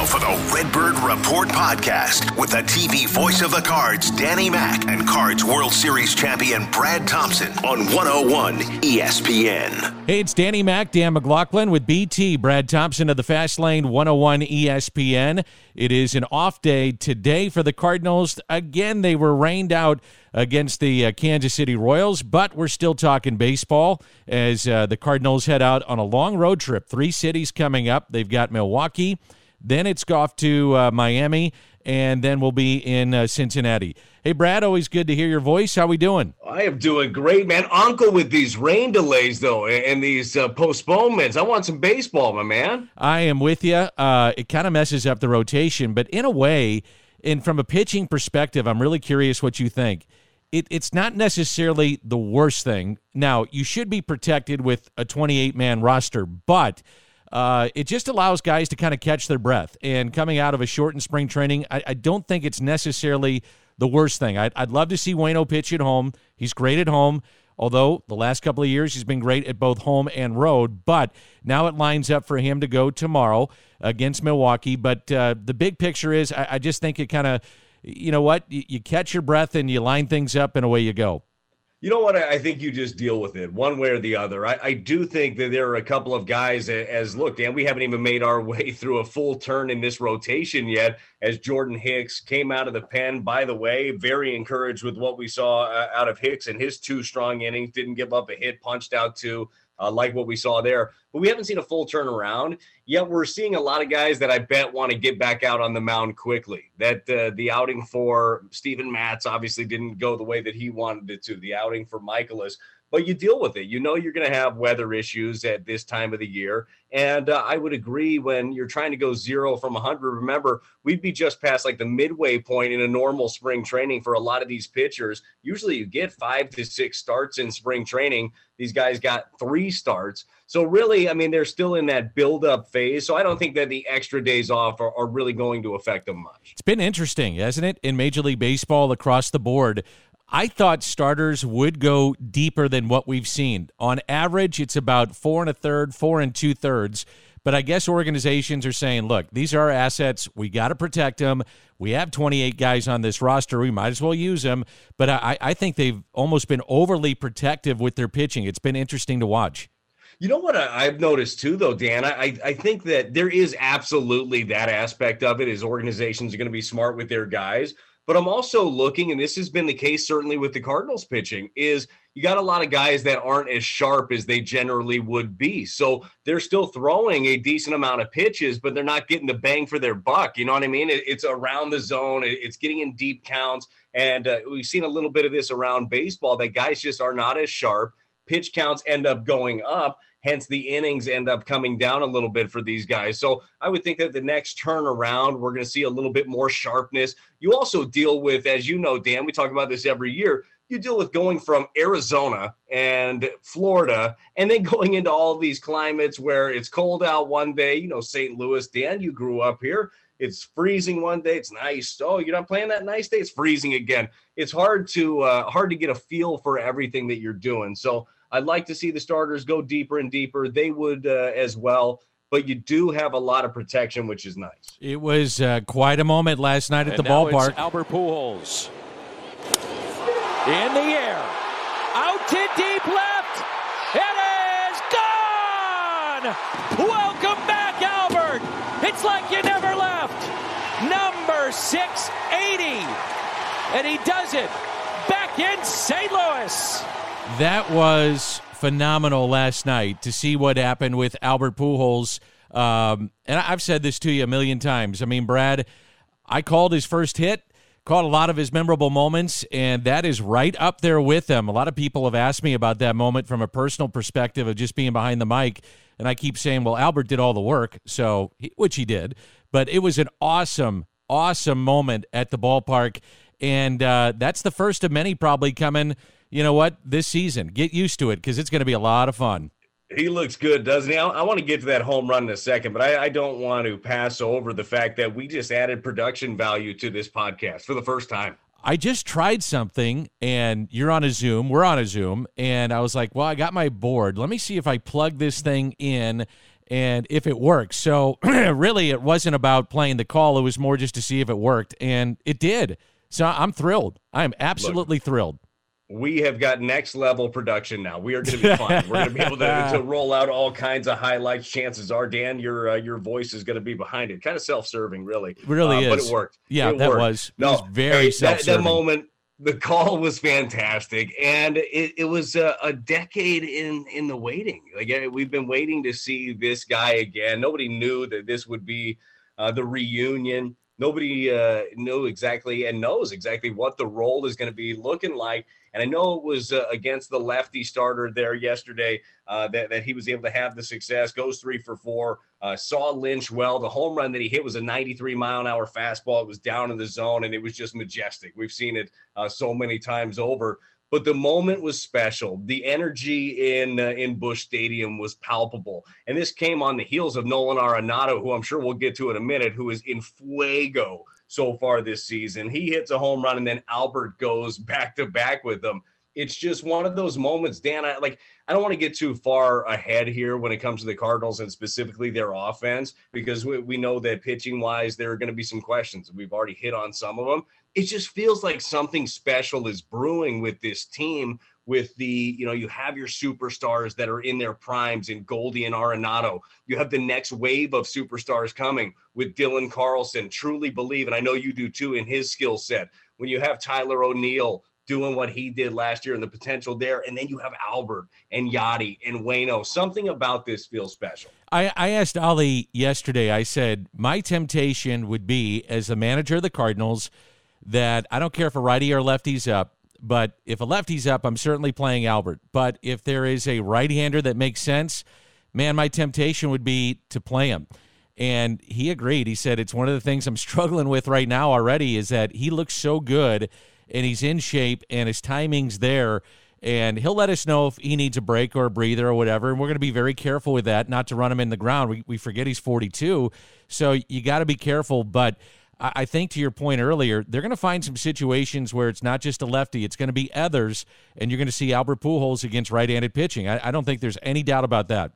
now for the Redbird Report podcast with the TV voice of the Cards, Danny Mac, and Cards World Series champion Brad Thompson on 101 ESPN. Hey, it's Danny Mac, Dan McLaughlin with BT, Brad Thompson of the Fast Lane 101 ESPN. It is an off day today for the Cardinals. Again, they were rained out against the uh, Kansas City Royals, but we're still talking baseball as uh, the Cardinals head out on a long road trip. Three cities coming up. They've got Milwaukee, then it's off to uh, Miami, and then we'll be in uh, Cincinnati. Hey, Brad, always good to hear your voice. How we doing? I am doing great, man. Uncle with these rain delays, though, and these uh, postponements. I want some baseball, my man. I am with you. Uh, it kind of messes up the rotation, but in a way, and from a pitching perspective, I'm really curious what you think. It, it's not necessarily the worst thing. Now, you should be protected with a 28 man roster, but uh, it just allows guys to kind of catch their breath. And coming out of a shortened spring training, I, I don't think it's necessarily the worst thing. I'd, I'd love to see Wayno pitch at home. He's great at home. Although the last couple of years he's been great at both home and road, but now it lines up for him to go tomorrow against Milwaukee. But uh, the big picture is, I, I just think it kind of, you know what, you, you catch your breath and you line things up and away you go. You know what? I think you just deal with it one way or the other. I, I, do think that there are a couple of guys as look, Dan, we haven't even made our way through a full turn in this rotation yet. As Jordan Hicks came out of the pen, by the way, very encouraged with what we saw uh, out of Hicks and his two strong innings. Didn't give up a hit, punched out two uh, like what we saw there. But we haven't seen a full turnaround yet. We're seeing a lot of guys that I bet want to get back out on the mound quickly. That uh, the outing for Stephen Matz obviously didn't go the way that he wanted it to. The outing for Mikolas but you deal with it. You know you're going to have weather issues at this time of the year. And uh, I would agree when you're trying to go zero from 100. Remember, we'd be just past like the midway point in a normal spring training for a lot of these pitchers. Usually you get five to six starts in spring training. These guys got three starts. So, really, I mean, they're still in that build up phase. So, I don't think that the extra days off are, are really going to affect them much. It's been interesting, hasn't it, in Major League Baseball across the board? I thought starters would go deeper than what we've seen. On average, it's about four and a third, four and two thirds. But I guess organizations are saying, look, these are assets. We got to protect them. We have 28 guys on this roster. We might as well use them. But I, I think they've almost been overly protective with their pitching. It's been interesting to watch. You know what I've noticed too, though, Dan. I I think that there is absolutely that aspect of it. Is organizations are going to be smart with their guys, but I'm also looking, and this has been the case certainly with the Cardinals pitching, is you got a lot of guys that aren't as sharp as they generally would be. So they're still throwing a decent amount of pitches, but they're not getting the bang for their buck. You know what I mean? it's around the zone, it's getting in deep counts. And uh, we've seen a little bit of this around baseball that guys just are not as sharp. Pitch counts end up going up Hence, the innings end up coming down a little bit for these guys. So I would think that the next turnaround, we're going to see a little bit more sharpness. You also deal with, as you know, Dan, we talk about this every year. You deal with going from Arizona and Florida and then going into all these climates where it's cold out one day. You know, St. Louis, Dan, you grew up here it's freezing one day it's nice oh you're not playing that nice day it's freezing again it's hard to uh, hard to get a feel for everything that you're doing so I'd like to see the starters go deeper and deeper. They would uh, as well. But you do have a lot of protection, which is nice. It was uh, quite a moment last night at and the ballpark. Albert Pujols in the air, out to deep left. It is gone. Welcome back, Albert. It's like you never left. Number 680, and he does it back in St. Louis. That was phenomenal last night to see what happened with Albert Pujols. Um, and I've said this to you a million times. I mean, Brad, I called his first hit, caught a lot of his memorable moments, and that is right up there with them. A lot of people have asked me about that moment from a personal perspective of just being behind the mic. And I keep saying, well, Albert did all the work, so which he did. But it was an awesome, awesome moment at the ballpark. And uh, that's the first of many probably coming – you know what? This season, get used to it because it's going to be a lot of fun. He looks good, doesn't he? I, I, want to get to that home run in a second, but I, I, don't want to pass over the fact that we just added production value to this podcast for the first time. I just tried something, and you're on a Zoom. We're on a Zoom, and I was like, "Well, I got my board. Let me see if I plug this thing in." and if it works. So really, it wasn't about playing the call. It was more just to see if it worked, and it did. So I'm thrilled. I'm absolutely Look, thrilled. We have got next level production now. We are going to be fine. We're going to be able to, to, roll out all kinds of highlights. Chances are, Dan, your uh, your voice is going to be behind it. Kind of self serving, really. It really uh, is. But it worked. Yeah, it that worked. was. No, was very hey, self serving. That, that moment the call was fantastic and it, it was a, a, decade in in the waiting like we've been waiting to see this guy again nobody knew that this would be uh, the reunion nobody uh, knew exactly and knows exactly what the role is going to be looking like and I know it was uh, against the lefty starter there yesterday uh, that, that he was able to have the success, goes three for four, uh, saw Lynch well. The home run that he hit was a 93 mile an hour fastball. It was down in the zone and it was just majestic. We've seen it uh, so many times over. But the moment was special. The energy in uh, in Busch Stadium was palpable, and this came on the heels of Nolan Arenado, who I'm sure we'll get to in a minute, who is in fuego so far this season. He hits a home run and then Albert goes back to back with them. It's just one of those moments, Dan. I like I don't want to get too far ahead here when it comes to the Cardinals and specifically their offense, because we, we know that pitching wise, there are going to be some questions. We've already hit on some of them. It just feels like something special is brewing with this team with the, you know, you have your superstars that are in their primes in Goldie and Arenado. You have the next wave of superstars coming with Dylan Carlson. Truly believe, and I know you do too, in his skill set. When you have Tyler O'Neill doing what he did last year and the potential there, and then you have Albert and Yadi and Wayno. Something about this feels special. I, I asked Ollie yesterday, I said, my temptation would be as the manager of the Cardinals that I don't care if a righty or lefty's up but if a lefty's up, I'm certainly playing Albert. But if there is a right hander that makes sense, man, my temptation would be to play him. And he agreed. He said, It's one of the things I'm struggling with right now already is that he looks so good and he's in shape and his timing's there. And he'll let us know if he needs a break or a breather or whatever. And we're going to be very careful with that, not to run him in the ground. We, we forget he's 42. So you got to be careful. But I think to your point earlier, they're going to find some situations where it's not just a lefty, it's going to be others, and you're going to see Albert Pujols against right-handed pitching. I, I don't think there's any doubt about that.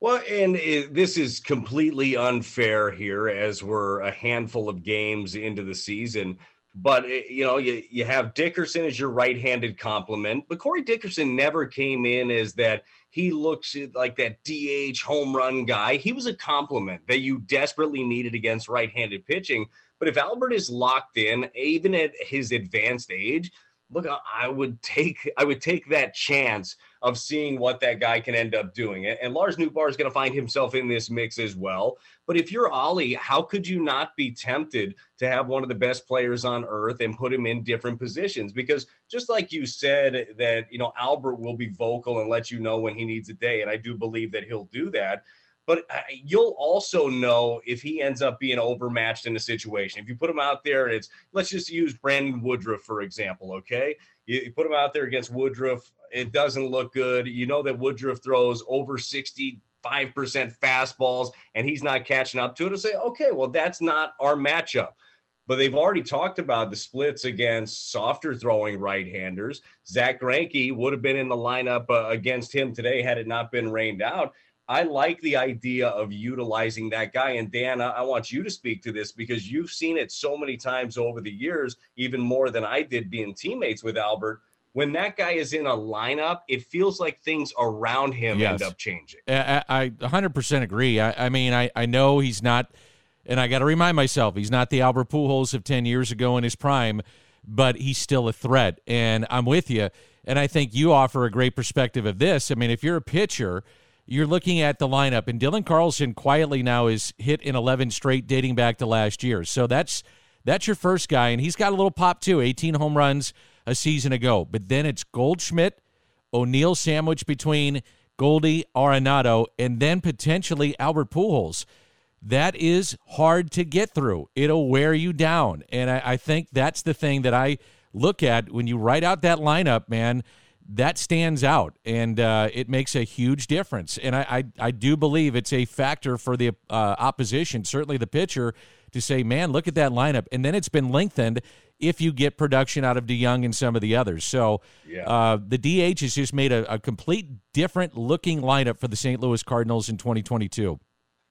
Well, and it, this is completely unfair here as we're a handful of games into the season. But eh, you know, you, you have Dickerson as your right-handed complement, but Corey Dickerson never came in as that he looks like that DH home run guy. He was a compliment that you desperately needed against right handed pitching. But if Albert is locked in, even at his advanced age, look, I would take I would take that chance of seeing what that guy can end up doing. And Lars Nootbaar is going to find himself in this mix as well. But if you're Ollie, how could you not be tempted to have one of the best players on earth and put him in different positions? Because just like you said that, you know, Albert will be vocal and let you know when he needs a day. And I do believe that he'll do that but uh, you'll also know if he ends up being overmatched in a situation. If you put him out there and it's, let's just use Brandon Woodruff, for example, okay? You, you put him out there against Woodruff, it doesn't look good. You know that Woodruff throws over 65% fastballs and he's not catching up to it. And say, okay, well, that's not our matchup but they've already talked about the splits against softer throwing right-handers. Zack Greinke would have been in the lineup uh, against him today had it not been rained out. I like the idea of utilizing that guy. And Dan, I, want you to speak to this because you've seen it so many times over the years, even more than I did being teammates with Albert. When that guy is in a lineup, it feels like things around him yes. end up changing. I, I 100% agree. I, I mean, I, I know he's not, and I got to remind myself, he's not the Albert Pujols of 10 years ago in his prime, but he's still a threat. And I'm with you. And I think you offer a great perspective of this. I mean, if you're a pitcher – you're looking at the lineup, and Dylan Carlson quietly now is hit in 11 straight, dating back to last year. So that's that's your first guy, and he's got a little pop too. 18 home runs a season ago, but then it's Goldschmidt, O'Neill sandwich between Goldie, Arenado, and then potentially Albert Pujols. That is hard to get through. It'll wear you down, and I, I think that's the thing that I look at when you write out that lineup, man that stands out and uh, it makes a huge difference. And I, I, I, do believe it's a factor for the uh, opposition, certainly the pitcher, to say, man, look at that lineup. And then it's been lengthened if you get production out of DeJong and some of the others. So yeah. uh, the DH has just made a, a complete different looking lineup for the St. Louis Cardinals in 2022.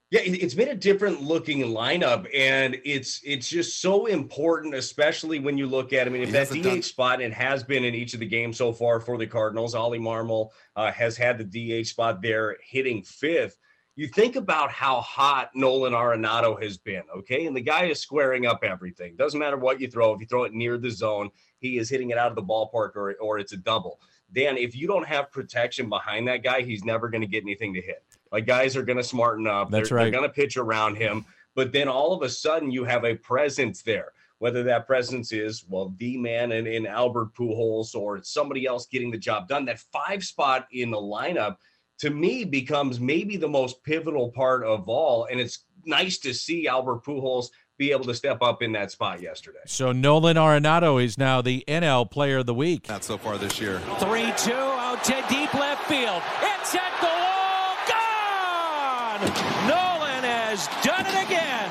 Yeah, it's been a different looking lineup, and it's it's just so important, especially when you look at. I mean, if that DH done- spot and has been in each of the games so far for the Cardinals, Ollie Marmol uh, has had the DH spot there, hitting fifth. You think about how hot Nolan Arenado has been, okay, and the guy is squaring up everything. Doesn't matter what you throw; if you throw it near the zone, he is hitting it out of the ballpark, or or it's a double. Dan, if you don't have protection behind that guy, he's never going to get anything to hit. Like guys are going to smarten up. That's they're, right. They're going to pitch around him. But then all of a sudden you have a presence there. Whether that presence is, well, the man in, in Albert Pujols or somebody else getting the job done, that five spot in the lineup to me becomes maybe the most pivotal part of all. And it's nice to see Albert Pujols be able to step up in that spot yesterday. So Nolan Arenado is now the NL Player of the Week. Not so far this year. 3 2 out to deep left field. It's at the wall. Gone! Nolan has done it again.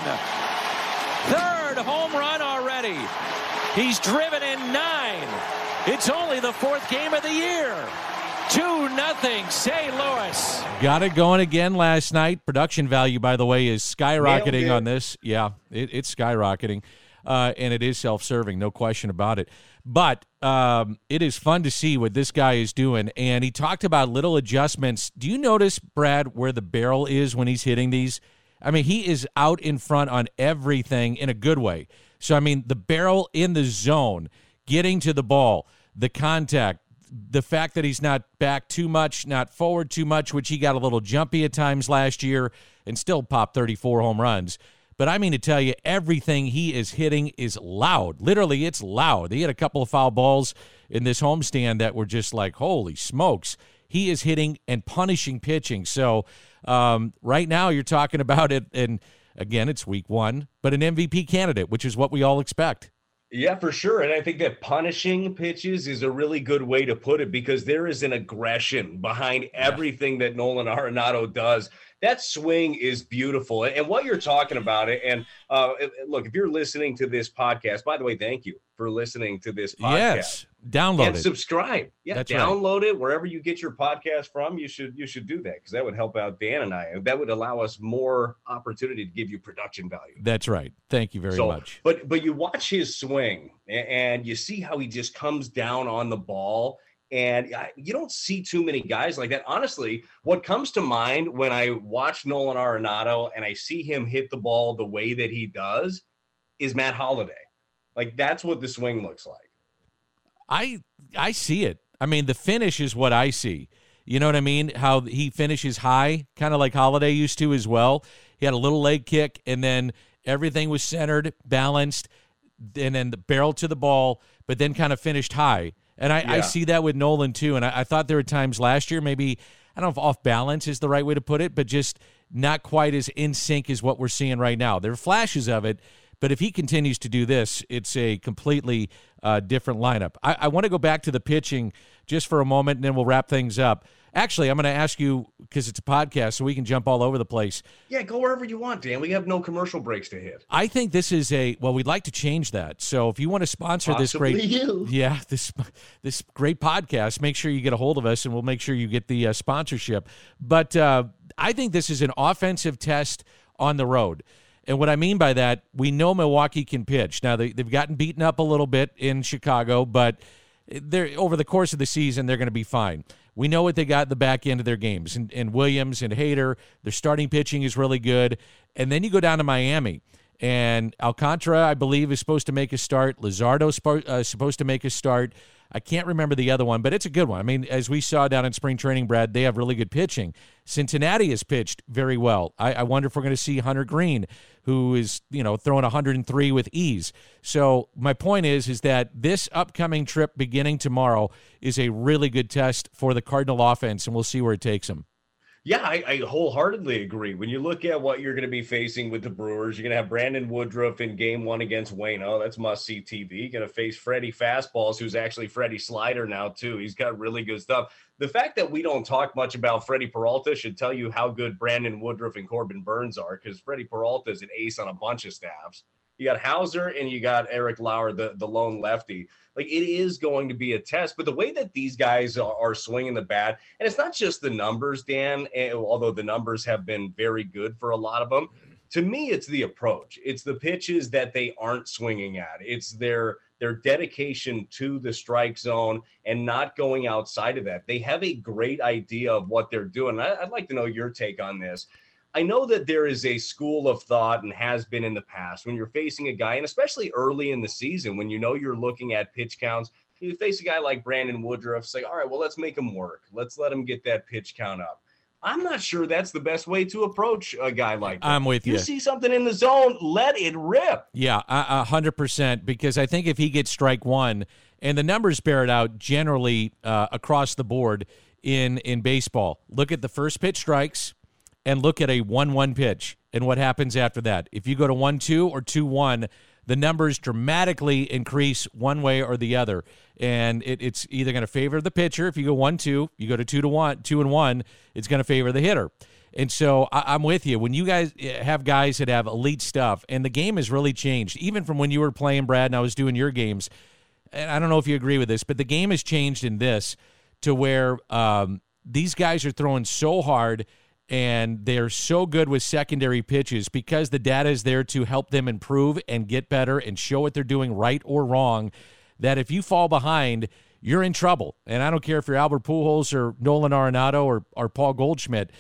Third home run already. He's driven in nine. It's only the fourth game of the year. 2 nothing St. Louis. Got it going again last night. Production value, by the way, is skyrocketing on this. Yeah, it, it's skyrocketing. Uh, and it is self serving, no question about it. But um, it is fun to see what this guy is doing. And he talked about little adjustments. Do you notice, Brad, where the barrel is when he's hitting these? I mean, he is out in front on everything in a good way. So, I mean, the barrel in the zone, getting to the ball, the contact, the fact that he's not back too much, not forward too much, which he got a little jumpy at times last year and still popped 34 home runs. But I mean to tell you, everything he is hitting is loud. Literally, it's loud. He had a couple of foul balls in this homestand that were just like, holy smokes. He is hitting and punishing pitching. So um, right now, you're talking about it, and again, it's week one, but an MVP candidate, which is what we all expect. Yeah, for sure. And I think that punishing pitches is a really good way to put it because there is an aggression behind everything that Nolan Arenado does that swing is beautiful. And what you're talking about it, and uh, look, if you're listening to this podcast, by the way, thank you for listening to this podcast. Yes, download and it, subscribe. Yeah, That's download right. it wherever you get your podcast from. You should you should do that because that would help out Dan and I. That would allow us more opportunity to give you production value. That's right. Thank you very so, much. But but you watch his swing and you see how he just comes down on the ball and I, you don't see too many guys like that. Honestly, what comes to mind when I watch Nolan Arenado and I see him hit the ball the way that he does is Matt Holliday. Like that's what the swing looks like. I I see it. I mean, the finish is what I see. You know what I mean? How he finishes high, kind of like Holliday used to as well. He had a little leg kick, and then everything was centered, balanced, and then the barrel to the ball, but then kind of finished high. And I, yeah. I see that with Nolan too. And I, I, thought there were times last year, maybe, I don't know if off balance is the right way to put it, but just not quite as in sync as what we're seeing right now. There are flashes of it, but if he continues to do this, it's a completely uh, different lineup. I, I want to go back to the pitching just for a moment, and then we'll wrap things up. Actually, I'm going to ask you because it's a podcast, so we can jump all over the place. Yeah, go wherever you want, Dan. We have no commercial breaks to hit. I think this is a well. We'd like to change that. So if you want to sponsor Possibly this great, you. yeah, this this great podcast, make sure you get a hold of us, and we'll make sure you get the uh, sponsorship. But uh, I think this is an offensive test on the road. And what I mean by that, we know Milwaukee can pitch. Now they, they've gotten beaten up a little bit in Chicago, but they're over the course of the season they're going to be fine. We know what they got at the back end of their games. And, and Williams and Hader, their starting pitching is really good. And then you go down to Miami. And Alcantara, I believe, is supposed to make a start. Luzardo uh, supposed to make a start. I can't remember the other one, but it's a good one. I mean, as we saw down in spring training, Brad, they have really good pitching. Cincinnati has pitched very well. I, I wonder if we're going to see Hunter Greene, who is you know throwing 103 with ease. So my point is, is that this upcoming trip beginning tomorrow is a really good test for the Cardinal offense, and we'll see where it takes them. Yeah, I, I, wholeheartedly agree. When you look at what you're going to be facing with the Brewers, you're going to have Brandon Woodruff in game one against Wayno. Oh, that's must see TV. Going to face Freddie Fastballs, who's actually Freddie Slider now, too. He's got really good stuff. The fact that we don't talk much about Freddie Peralta should tell you how good Brandon Woodruff and Corbin Burnes are because Freddie Peralta is an ace on a bunch of staffs. You got Houser and you got Eric Lauer, the, the lone lefty. Like it is going to be a test, but the way that these guys are, are swinging the bat, and it's not just the numbers, Dan, and, although the numbers have been very good for a lot of them. To me, it's the approach. It's the pitches that they aren't swinging at. It's their their dedication to the strike zone and not going outside of that. They have a great idea of what they're doing. I, would like to know your take on this. I know that there is a school of thought and has been in the past when you're facing a guy, and especially early in the season when you know you're looking at pitch counts. You face a guy like Brandon Woodruff, say, all right, well, let's make him work. Let's let him get that pitch count up. I'm not sure that's the best way to approach a guy like that. I'm with you. You see something in the zone, let it rip. Yeah, a hundred percent. Because I think if he gets strike one, and the numbers bear it out generally uh, across the board in in baseball. Look at the first pitch strikes and look at a 1 1 pitch and what happens after that. If you go to 1 2 or 2 1, the numbers dramatically increase one way or the other. And it, it's either going to favor the pitcher. If you go 1 2, you go to 2 to 1, 2 and 1, it's going to favor the hitter. And so I, am with you. When you guys eh, have guys that have elite stuff, and the game has really changed, even from when you were playing, Brad, and I was doing your games. And I don't know if you agree with this, but the game has changed in this to where um, these guys are throwing so hard and they're so good with secondary pitches because the data is there to help them improve and get better and show what they're doing right or wrong that if you fall behind you're in trouble. And i don't care if you're albert pujols or nolan arenado or, or paul goldschmidt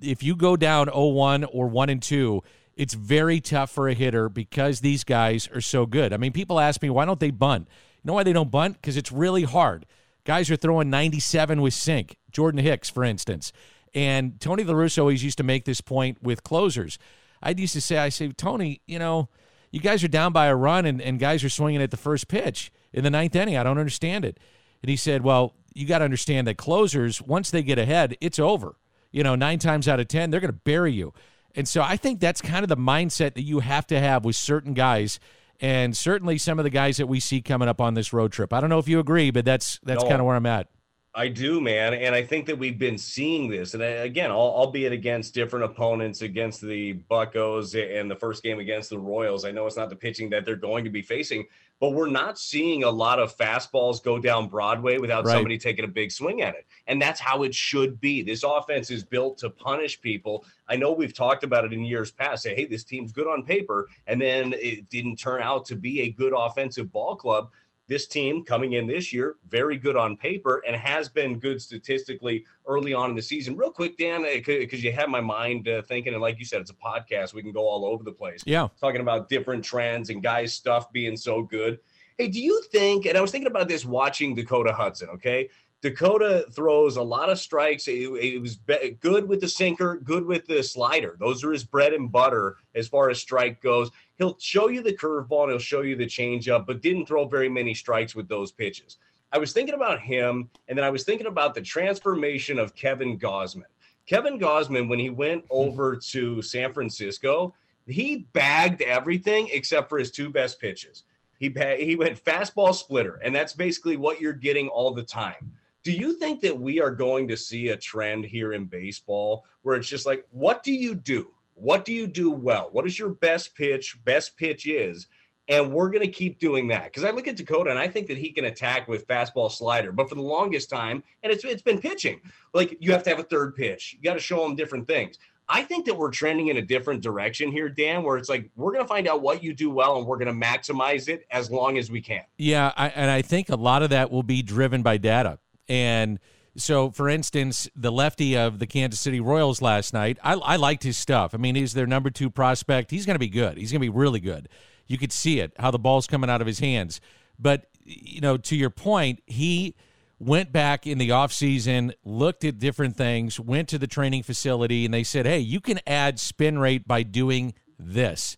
if you go down 0-1 or 1 and 2 it's very tough for a hitter because these guys are so good. I mean people ask me why don't they bunt? You know why they don't bunt? Because it's really hard. Guys are throwing 97 with sink jordan hicks for instance and Tony La Russa always used to make this point with closers. I used to say, I say, Tony, you know, you guys are down by a run and, and guys are swinging at the first pitch in the ninth inning. I don't understand it. And he said, Well, you got to understand that closers, once they get ahead, it's over. You know, nine times out of 10, they're going to bury you. And so I think that's kind of the mindset that you have to have with certain guys and certainly some of the guys that we see coming up on this road trip. I don't know if you agree, but that's that's no. kind of where I'm at. I do, man, and I think that we've been seeing this, and uh, again, albeit against different opponents, against the Buckos and the first game against the Royals. I know it's not the pitching that they're going to be facing, but we're not seeing a lot of fastballs go down Broadway without right. somebody taking a big swing at it, and that's how it should be. This offense is built to punish people. I know we've talked about it in years past. Say, hey, this team's good on paper, and then it didn't turn out to be a good offensive ball club this team coming in this year, very good on paper and has been good statistically early on in the season. Real quick, Dan, because uh, you have my mind uh, thinking, and like you said, it's a podcast. We can go all over the place. Yeah. Talking about different trends and guys' stuff being so good. Hey, do you think, and I was thinking about this watching Dakota Hudson, okay? Dakota throws a lot of strikes. It, it was be- good with the sinker, good with the slider. Those are his bread and butter as far as strike goes. He'll show you the curveball and he'll show you the changeup, but didn't throw very many strikes with those pitches. I was thinking about him, and then I was thinking about the transformation of Kevin Gausman. Kevin Gausman, when he went hmm. over to San Francisco, he bagged everything except for his two best pitches. He he went fastball splitter, and that's basically what you're getting all the time. Do you think that we are going to see a trend here in baseball where it's just like, what do you do? What do you do well? What is your best pitch? Best pitch is. And we're going to keep doing that because I look at Dakota and I think that he can attack with fastball slider. But for the longest time, and it's it's been pitching. Like you have to have a third pitch. You got to show him different things. I think that we're trending in a different direction here, Dan, where it's like we're going to find out what you do well and we're going to maximize it as long as we can. Yeah, I, and I think a lot of that will be driven by data. And so, for instance, the lefty of the Kansas City Royals last night, I, I liked his stuff. I mean, he's their number two prospect. He's going to be good. He's going to be really good. You could see it, how the ball's coming out of his hands. But, you know, to your point, he went back in the offseason, looked at different things, went to the training facility, and they said, hey, you can add spin rate by doing this.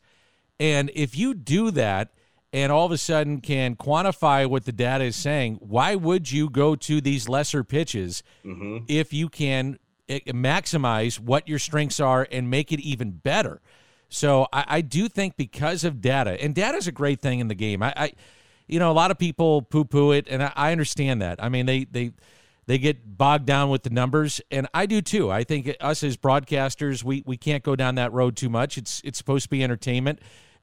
And if you do that, and all of a sudden can quantify what the data is saying, why would you go to these lesser pitches mm-hmm. if you can eh, maximize what your strengths are and make it even better. So I, I do think because of data, and data is a great thing in the game. I, I you know, a lot of people poo poo it, and I, I understand that. I mean, they they they get bogged down with the numbers, and I do too. I think us as broadcasters, we we can't go down that road too much. It's it's supposed to be entertainment,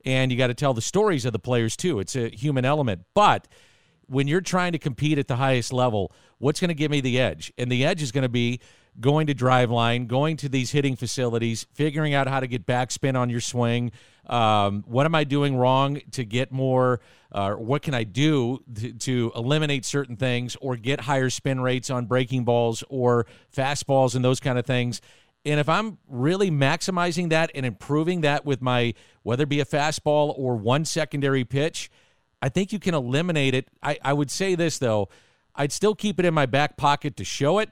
and you got to tell the stories of the players too. It's a human element, but when you're trying to compete at the highest level, what's going to give me the edge? And the edge is going to be going to Driveline, going to these hitting facilities, figuring out how to get backspin on your swing. Um, what am I doing wrong to get more? Uh, what can I do to, to, eliminate certain things or get higher spin rates on breaking balls or fastballs and those kind of things? And if I'm really maximizing that and improving that with my, whether it be a fastball or one secondary pitch, I think you can eliminate it. I, I would say this, though. I'd still keep it in my back pocket to show it,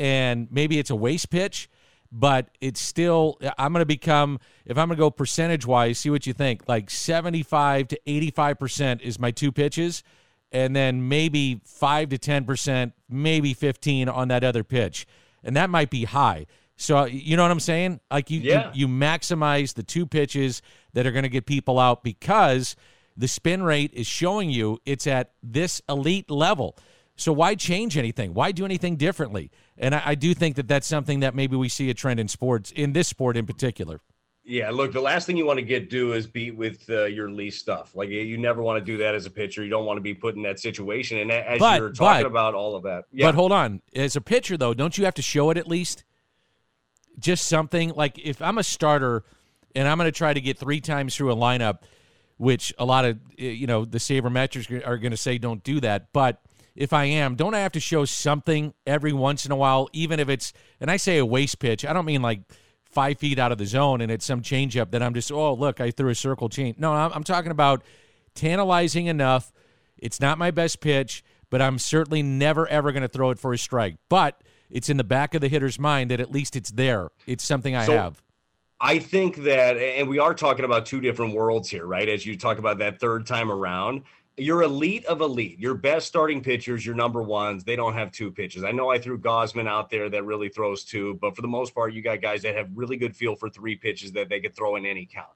and maybe it's a waste pitch, but it's still, I'm going to become, if I'm going to go percentage wise, see what you think. Like 75 to 85% is my two pitches, and then maybe 5 to 10%, maybe 15 on that other pitch. And that might be high. So you know what I'm saying? Like you, yeah. you, you maximize the two pitches that are going to get people out because – the spin rate is showing you it's at this elite level. So why change anything? Why do anything differently? And I, I, do think that that's something that maybe we see a trend in sports, in this sport in particular. Yeah, look, the last thing you want to get do is be with uh, your least stuff. Like you never want to do that as a pitcher. You don't want to be put in that situation. And as but, you're talking but, about all of that, yeah. But hold on, as a pitcher though, don't you have to show it at least? Just something like if I'm a starter and I'm going to try to get three times through a lineup which a lot of eh, you know the sabermetrics are going to say don't do that. But if I am, don't I have to show something every once in a while, even if it's and I say a waste pitch. I don't mean like five feet out of the zone and it's some changeup that I'm just oh look I threw a circle change. No, I'm, I'm talking about tantalizing enough. It's not my best pitch, but I'm certainly never ever going to throw it for a strike. But it's in the back of the hitter's mind that at least it's there. It's something I so, have. I think that, and we are talking about two different worlds here, right? As you talk about that third time around, your elite of elite, your best starting pitchers, your number ones, they don't have two pitches. I know I threw Gausman out there that really throws two, but for the most part, you got guys that have really good feel for three pitches that they could throw in any count.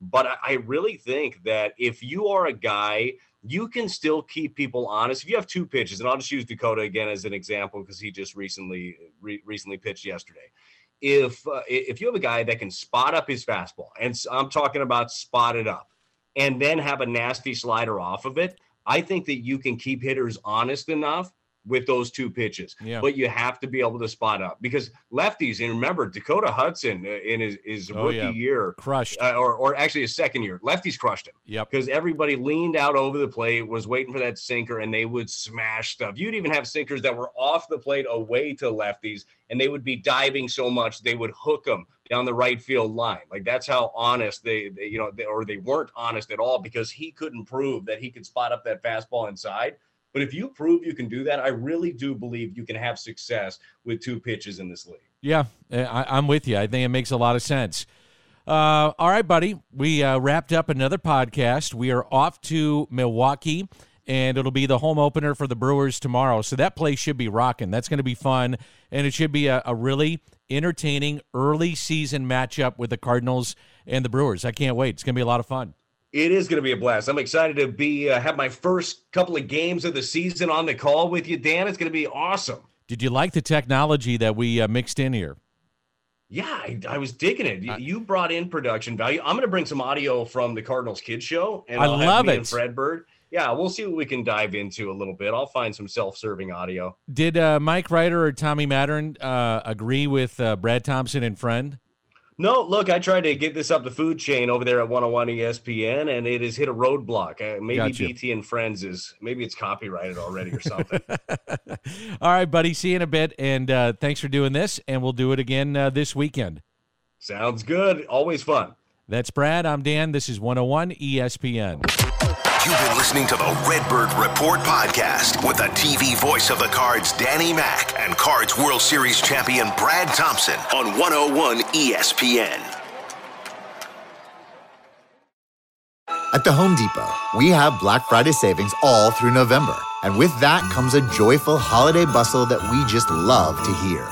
But I really think that if you are a guy, you can still keep people honest. If you have two pitches, and I'll just use Dakota again as an example because he just recently re- recently pitched yesterday if uh, if you have a guy that can spot up his fastball, and I'm talking about spot it up, and then have a nasty slider off of it, I think that you can keep hitters honest enough with those two pitches. Yeah. But you have to be able to spot up because lefties, and remember Dakota Hudson uh, in his, his oh, rookie yeah. year crushed, uh, or, or actually his second year, lefties crushed him. Yep. Because everybody leaned out over the plate, was waiting for that sinker, and they would smash stuff. You'd even have sinkers that were off the plate away to lefties, and they would be diving so much they would hook them down the right field line. Like that's how honest they, they you know, they, or they weren't honest at all because he couldn't prove that he could spot up that fastball inside. But if you prove you can do that, I really do believe you can have success with two pitches in this league. Yeah, I, am with you. I think it makes a lot of sense. Uh, all right, buddy. We uh, wrapped up another podcast. We are off to Milwaukee, and it'll be the home opener for the Brewers tomorrow. So that place should be rocking. That's going to be fun, and it should be a, a really entertaining early season matchup with the Cardinals and the Brewers. I can't wait. It's going to be a lot of fun. It is going to be a blast. I'm excited to be uh, have my first couple of games of the season on the call with you, Dan. It's going to be awesome. Did you like the technology that we uh, mixed in here? Yeah, I, I was digging it. You, uh, you, brought in production value. I'm going to bring some audio from the Cardinals Kids Show, and I I'll love it. And Fredbird. Yeah, we'll see what we can dive into a little bit. I'll find some self-serving audio. Did uh, Mike Ryder or Tommy Mattern uh, agree with uh, Brad Thompson and Friend? No, look, I tried to get this up the food chain over there at 101 ESPN, and it has hit a roadblock. Uh, maybe gotcha. BT and Friends is maybe it's copyrighted already or something. All right, buddy. See you in a bit, and uh, thanks for doing this, and we'll do it again uh, this weekend. Sounds good. Always fun. That's Brad. I'm Dan. This is 101 ESPN. You've been listening to the Redbird Report podcast with the TV voice of the Cards, Danny Mac, and Cards World Series champion Brad Thompson on 101 ESPN. At the Home Depot, we have Black Friday savings all through November. And with that comes a joyful holiday bustle that we just love to hear.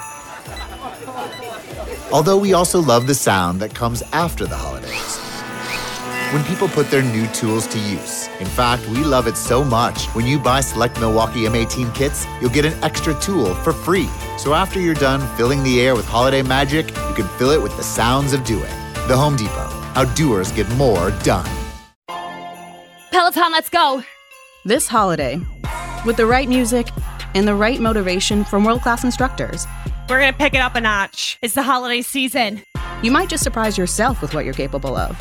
Although we also love the sound that comes after the holidays. When people put their new tools to use. In fact, we love it so much. When you buy select Milwaukee M18 kits, you'll get an extra tool for free. So after you're done filling the air with holiday magic, you can fill it with the sounds of doing. The Home Depot. How doers get more done. Peloton, let's go! This holiday, with the right music and the right motivation from world class instructors, we're going to pick it up a notch. It's the holiday season. You might just surprise yourself with what you're capable of.